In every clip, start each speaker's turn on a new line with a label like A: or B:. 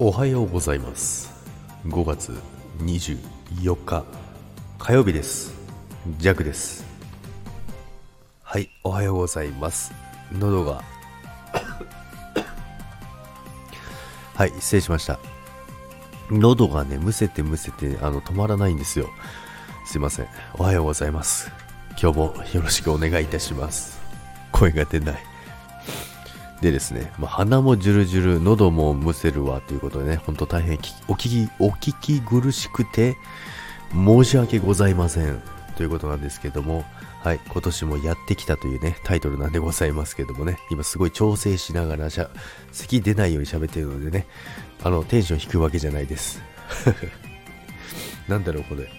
A: おはようございます。5月24日火曜日です。ジャクです。はいおはようございます。喉が はい失礼しました。喉がねむせてむせてあの止まらないんですよ。すいません。おはようございます。今日もよろしくお願いいたします。声が出ない。でですね、まあ、鼻もジュルジュル、喉もむせるわということでね、ほんと大変お聞き、お聞き苦しくて申し訳ございませんということなんですけども、はい、今年もやってきたというね、タイトルなんでございますけどもね、今すごい調整しながらしゃ、咳出ないように喋ってるのでね、あの、テンション低くわけじゃないです。なんだろう、これ。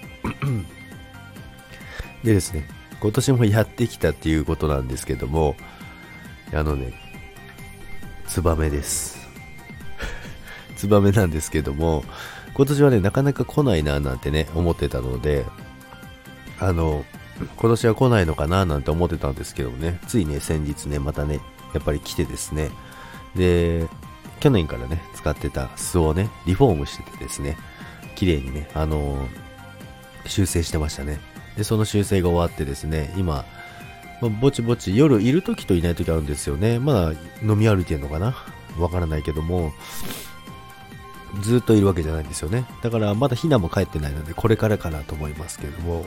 A: でですね、今年もやってきたっていうことなんですけども、あのね、ツバメです。ツバメなんですけども、今年はね、なかなか来ないななんてね、思ってたので、あの、今年は来ないのかななんて思ってたんですけどもね、ついね、先日ね、またね、やっぱり来てですね、で、去年からね、使ってた巣をね、リフォームしててですね、綺麗にね、あの修正してましたね。で、その修正が終わってですね、今、まあ、ぼちぼち夜いる時といない時あるんですよね。まだ飲み歩いてんのかな？わからないけども、ずっといるわけじゃないんですよね。だからまだひなも帰ってないので、これからかなと思いますけれども。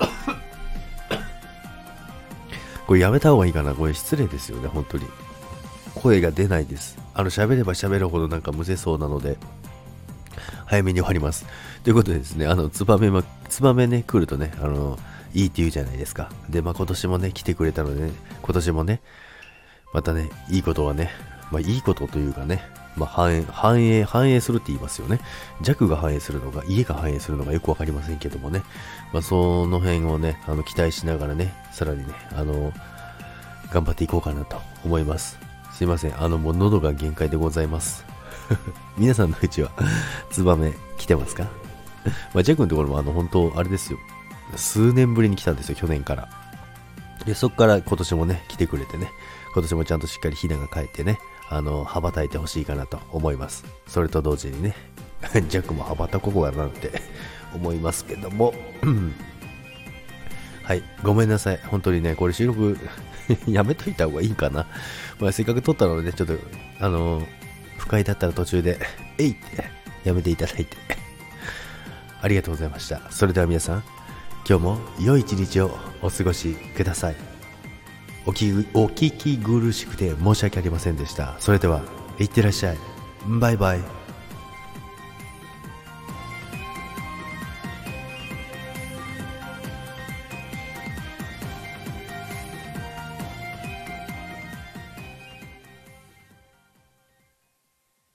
A: これやめた方がいいかな？これ失礼ですよね、本当に。声が出ないです。あの、喋れば喋るほどなんかむせそうなので、早めに終わります。ということでですね、あの、ツバメも、ツバメね、来るとね、あの、いいって言うじゃないですか。で、まあ、今年もね、来てくれたので、ね、今年もね、またね、いいことはね、まあ、いいことというかね、まあ、反映、反映、反映するって言いますよね。弱が反映するのか、家が反映するのかよくわかりませんけどもね。まあ、その辺をね、あの、期待しながらね、さらにね、あの、頑張っていこうかなと思います。すいません。あの、もう喉が限界でございます。皆さんのうちはツバメ来てますか？まあ、ジャックのところもあの、本当あれですよ。数年ぶりに来たんですよ、去年から。で、そこから今年もね、来てくれてね、今年もちゃんとしっかりひなが帰ってね、あの、羽ばたいてほしいかなと思います。それと同時にね、ジャックも羽ばたこうかなって 思いますけども、はい、ごめんなさい。本当にね、これ収録 やめといた方がいいかな。まあ、せっかく撮ったので、ね、ちょっと、あの不快だったら途中で、えいってやめていただいてありがとうございました。それでは皆さん、今日も良い一日をお過ごしください。おきお聞き苦しくて申し訳ありませんでした。それではいってらっしゃい。バイバイ。